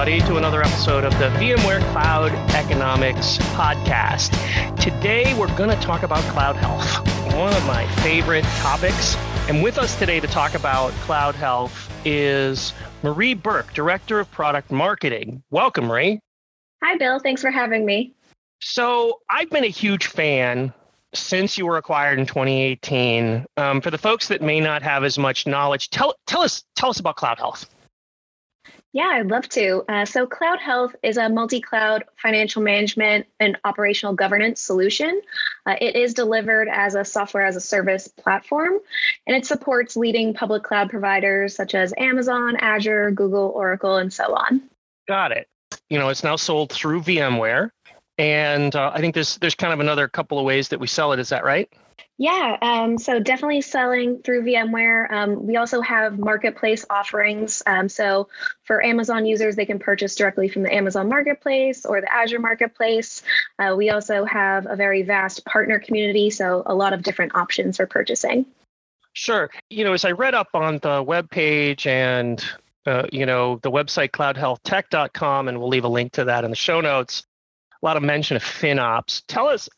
everybody, to another episode of the VMware Cloud Economics Podcast. Today, we're going to talk about cloud health, one of my favorite topics. And with us today to talk about cloud health is Marie Burke, Director of Product Marketing. Welcome, Marie. Hi, Bill. Thanks for having me. So, I've been a huge fan since you were acquired in 2018. Um, for the folks that may not have as much knowledge, tell tell us tell us about Cloud Health. Yeah, I'd love to. Uh, so, Cloud Health is a multi cloud financial management and operational governance solution. Uh, it is delivered as a software as a service platform, and it supports leading public cloud providers such as Amazon, Azure, Google, Oracle, and so on. Got it. You know, it's now sold through VMware. And uh, I think there's there's kind of another couple of ways that we sell it. Is that right? Yeah, um, so definitely selling through VMware. Um, we also have marketplace offerings. Um, so for Amazon users, they can purchase directly from the Amazon Marketplace or the Azure Marketplace. Uh, we also have a very vast partner community, so a lot of different options for purchasing. Sure. You know, as I read up on the web page and uh, you know the website cloudhealthtech.com, and we'll leave a link to that in the show notes a lot of mention of FinOps. Tell us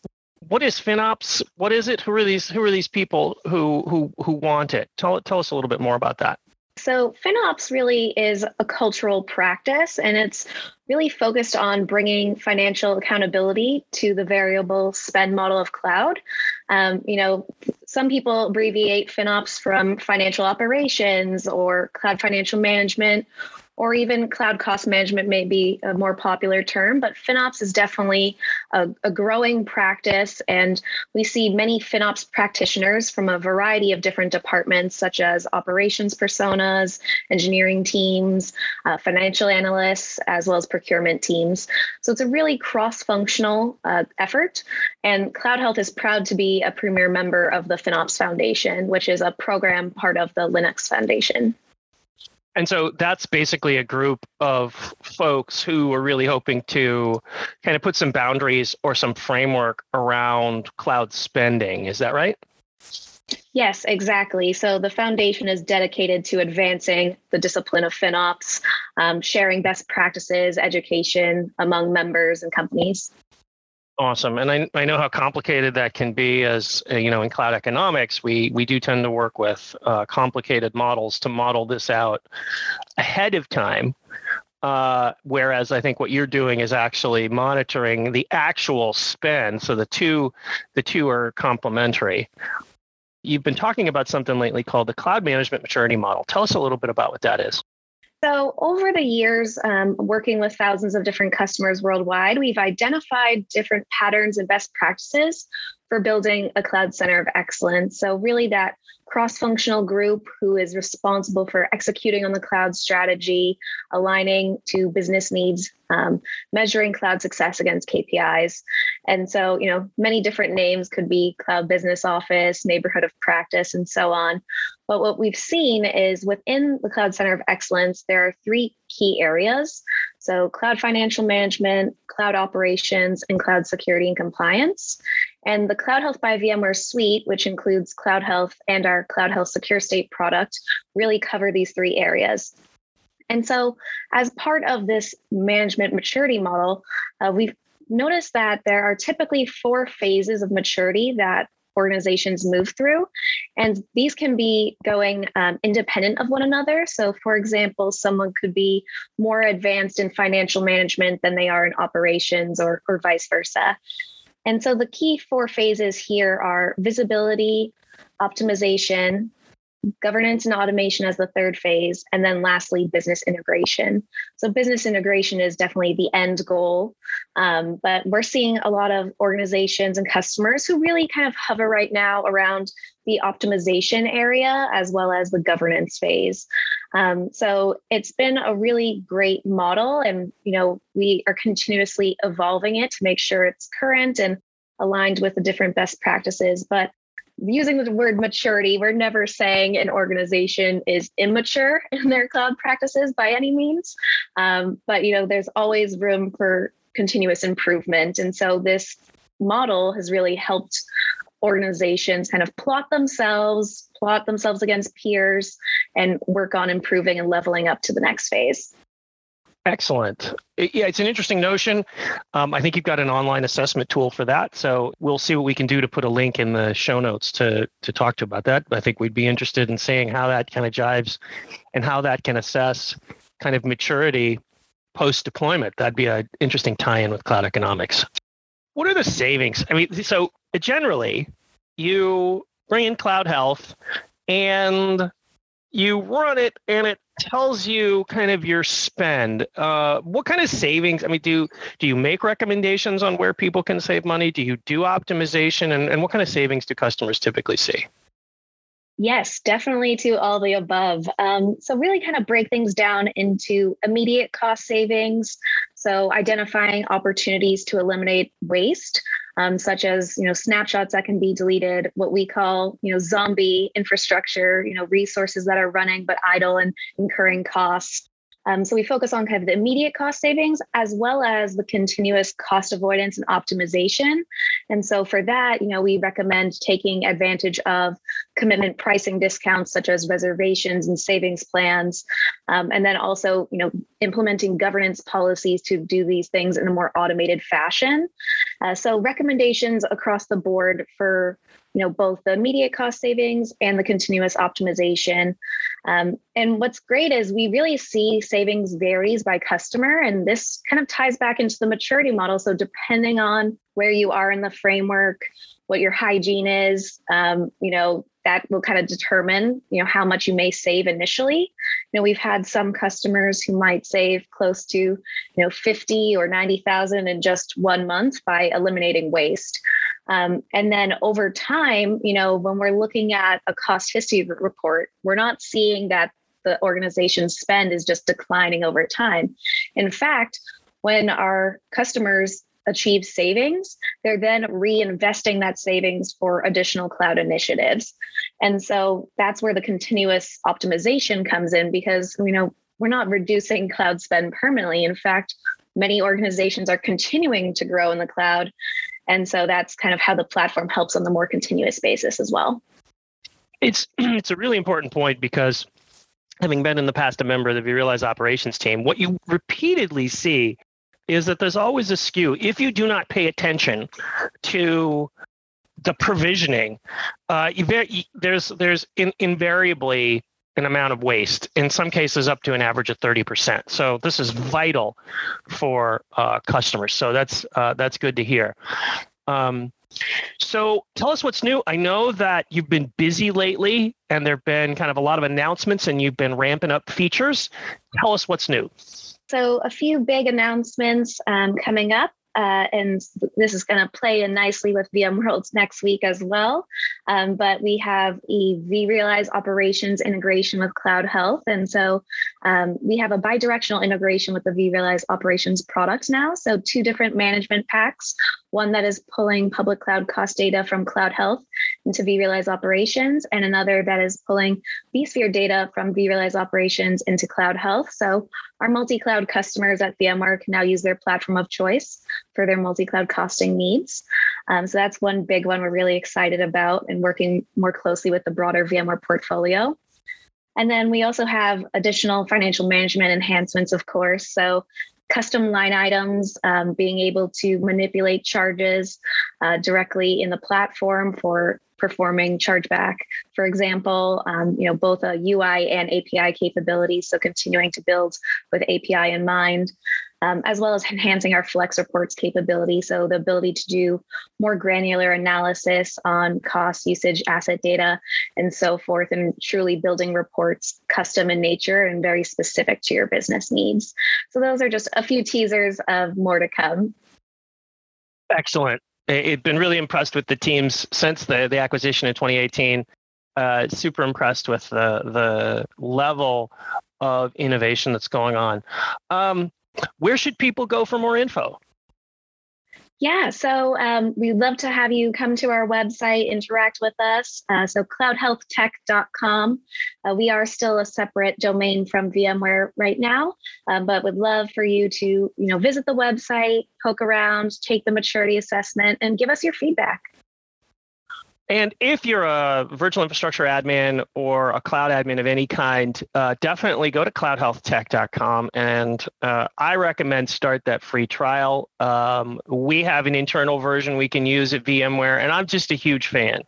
what is FinOps? What is it? Who are these? Who are these people who who who want it? Tell tell us a little bit more about that. So, FinOps really is a cultural practice, and it's really focused on bringing financial accountability to the variable spend model of cloud. Um, you know, some people abbreviate FinOps from financial operations or cloud financial management or even cloud cost management may be a more popular term, but FinOps is definitely a, a, growing practice. And we see many FinOps practitioners from a variety of different departments, such as operations personas, engineering teams, uh, financial analysts, as well as procurement teams. So it's a really cross functional uh, effort. And Cloud Health is proud to be a premier member of the FinOps Foundation, which is a program part of the Linux Foundation. And so that's basically a group of folks who are really hoping to kind of put some boundaries or some framework around cloud spending. Is that right? Yes, exactly. So the foundation is dedicated to advancing the discipline of FinOps, um, sharing best practices, education among members and companies. Awesome. And I, I know how complicated that can be as, uh, you know, in cloud economics, we, we do tend to work with uh, complicated models to model this out ahead of time. Uh, whereas I think what you're doing is actually monitoring the actual spend. So the two, the two are complementary. You've been talking about something lately called the cloud management maturity model. Tell us a little bit about what that is. So, over the years, um, working with thousands of different customers worldwide, we've identified different patterns and best practices for building a cloud center of excellence. So, really, that cross functional group who is responsible for executing on the cloud strategy, aligning to business needs, um, measuring cloud success against KPIs. And so, you know, many different names could be cloud business office, neighborhood of practice, and so on. But what we've seen is within the Cloud Center of Excellence, there are three key areas. So, cloud financial management, cloud operations, and cloud security and compliance. And the Cloud Health by VMware suite, which includes Cloud Health and our Cloud Health Secure State product, really cover these three areas. And so, as part of this management maturity model, uh, we've noticed that there are typically four phases of maturity that organizations move through. And these can be going um, independent of one another. So, for example, someone could be more advanced in financial management than they are in operations, or, or vice versa. And so the key four phases here are visibility, optimization, governance and automation as the third phase, and then lastly, business integration. So, business integration is definitely the end goal. Um, but we're seeing a lot of organizations and customers who really kind of hover right now around the optimization area as well as the governance phase. Um, so, it's been a really great model, and you know we are continuously evolving it to make sure it's current and aligned with the different best practices. But using the word maturity, we're never saying an organization is immature in their cloud practices by any means. Um, but you know, there's always room for continuous improvement. And so this model has really helped organizations kind of plot themselves, plot themselves against peers, and work on improving and leveling up to the next phase. Excellent. Yeah, it's an interesting notion. Um, I think you've got an online assessment tool for that. So we'll see what we can do to put a link in the show notes to to talk to about that. I think we'd be interested in seeing how that kind of jives and how that can assess kind of maturity post deployment. That'd be an interesting tie in with cloud economics. What are the savings? I mean, so generally, you bring in cloud health and you run it and it tells you kind of your spend uh, what kind of savings i mean do do you make recommendations on where people can save money do you do optimization and, and what kind of savings do customers typically see Yes, definitely to all the above. Um, so, really kind of break things down into immediate cost savings. So, identifying opportunities to eliminate waste, um, such as you know snapshots that can be deleted, what we call you know zombie infrastructure, you know resources that are running but idle and incurring costs. Um, so we focus on kind of the immediate cost savings as well as the continuous cost avoidance and optimization. And so for that, you know, we recommend taking advantage of commitment pricing discounts such as reservations and savings plans, um, and then also, you know, implementing governance policies to do these things in a more automated fashion. Uh, so recommendations across the board for you know both the immediate cost savings and the continuous optimization. Um, and what's great is we really see savings varies by customer and this kind of ties back into the maturity model. So depending on where you are in the framework what your hygiene is um, you know that will kind of determine you know how much you may save initially. You know we've had some customers who might save close to you know 50 or 90,000 in just one month by eliminating waste um, and then over time, you know, when we're looking at a cost history report, we're not seeing that the organization's spend is just declining over time. In fact, when our customers achieve savings, they're then reinvesting that savings for additional cloud initiatives. And so that's where the continuous optimization comes in because, you know, we're not reducing cloud spend permanently. In fact, many organizations are continuing to grow in the cloud and so that's kind of how the platform helps on the more continuous basis as well. It's it's a really important point because having been in the past a member of the vRealize operations team, what you repeatedly see is that there's always a skew. If you do not pay attention to the provisioning, uh, there's there's in, invariably an amount of waste, in some cases up to an average of 30%. So this is vital for uh, customers. So that's uh, that's good to hear. Um, so tell us what's new. I know that you've been busy lately and there've been kind of a lot of announcements and you've been ramping up features. Tell us what's new. So a few big announcements um, coming up. Uh, and this is going to play in nicely with VMworld next week as well. Um, but we have a vRealize operations integration with Cloud Health. And so um, we have a bidirectional integration with the vRealize operations product now. So two different management packs, one that is pulling public cloud cost data from Cloud Health into vRealize operations, and another that is pulling vSphere data from vRealize operations into Cloud Health. So our multi-cloud customers at VMware can now use their platform of choice for their multi-cloud costing needs. Um, so that's one big one we're really excited about and working more closely with the broader VMware portfolio. And then we also have additional financial management enhancements, of course. So custom line items, um, being able to manipulate charges uh, directly in the platform for performing chargeback, for example, um, you know, both a UI and API capabilities. So continuing to build with API in mind um, as well as enhancing our Flex reports capability. So the ability to do more granular analysis on cost, usage, asset data, and so forth, and truly building reports custom in nature and very specific to your business needs. So those are just a few teasers of more to come. Excellent. I've been really impressed with the teams since the, the acquisition in 2018. Uh, super impressed with the the level of innovation that's going on. Um, where should people go for more info? Yeah, so um, we'd love to have you come to our website, interact with us. Uh, so cloudhealthtech.com. Uh, we are still a separate domain from VMware right now, um, but would love for you to, you know, visit the website, poke around, take the maturity assessment, and give us your feedback. And if you're a virtual infrastructure admin or a cloud admin of any kind, uh, definitely go to cloudhealthtech.com. And uh, I recommend start that free trial. Um, we have an internal version we can use at VMware, and I'm just a huge fan.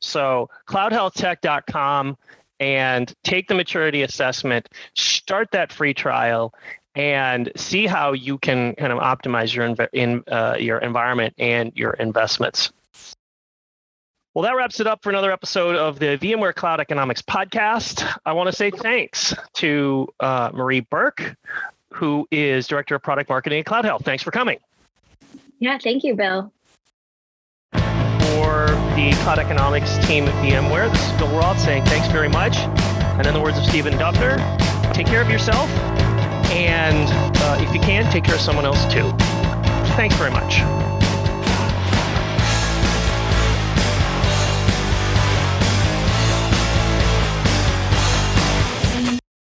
So cloudhealthtech.com and take the maturity assessment, start that free trial, and see how you can kind of optimize your inv- in uh, your environment and your investments. Well, that wraps it up for another episode of the VMware Cloud Economics podcast. I want to say thanks to uh, Marie Burke, who is Director of Product Marketing at Cloud Health. Thanks for coming. Yeah, thank you, Bill. For the Cloud Economics team at VMware, this is Bill Roth saying thanks very much. And in the words of Stephen Duffner, take care of yourself, and uh, if you can, take care of someone else too. Thanks very much.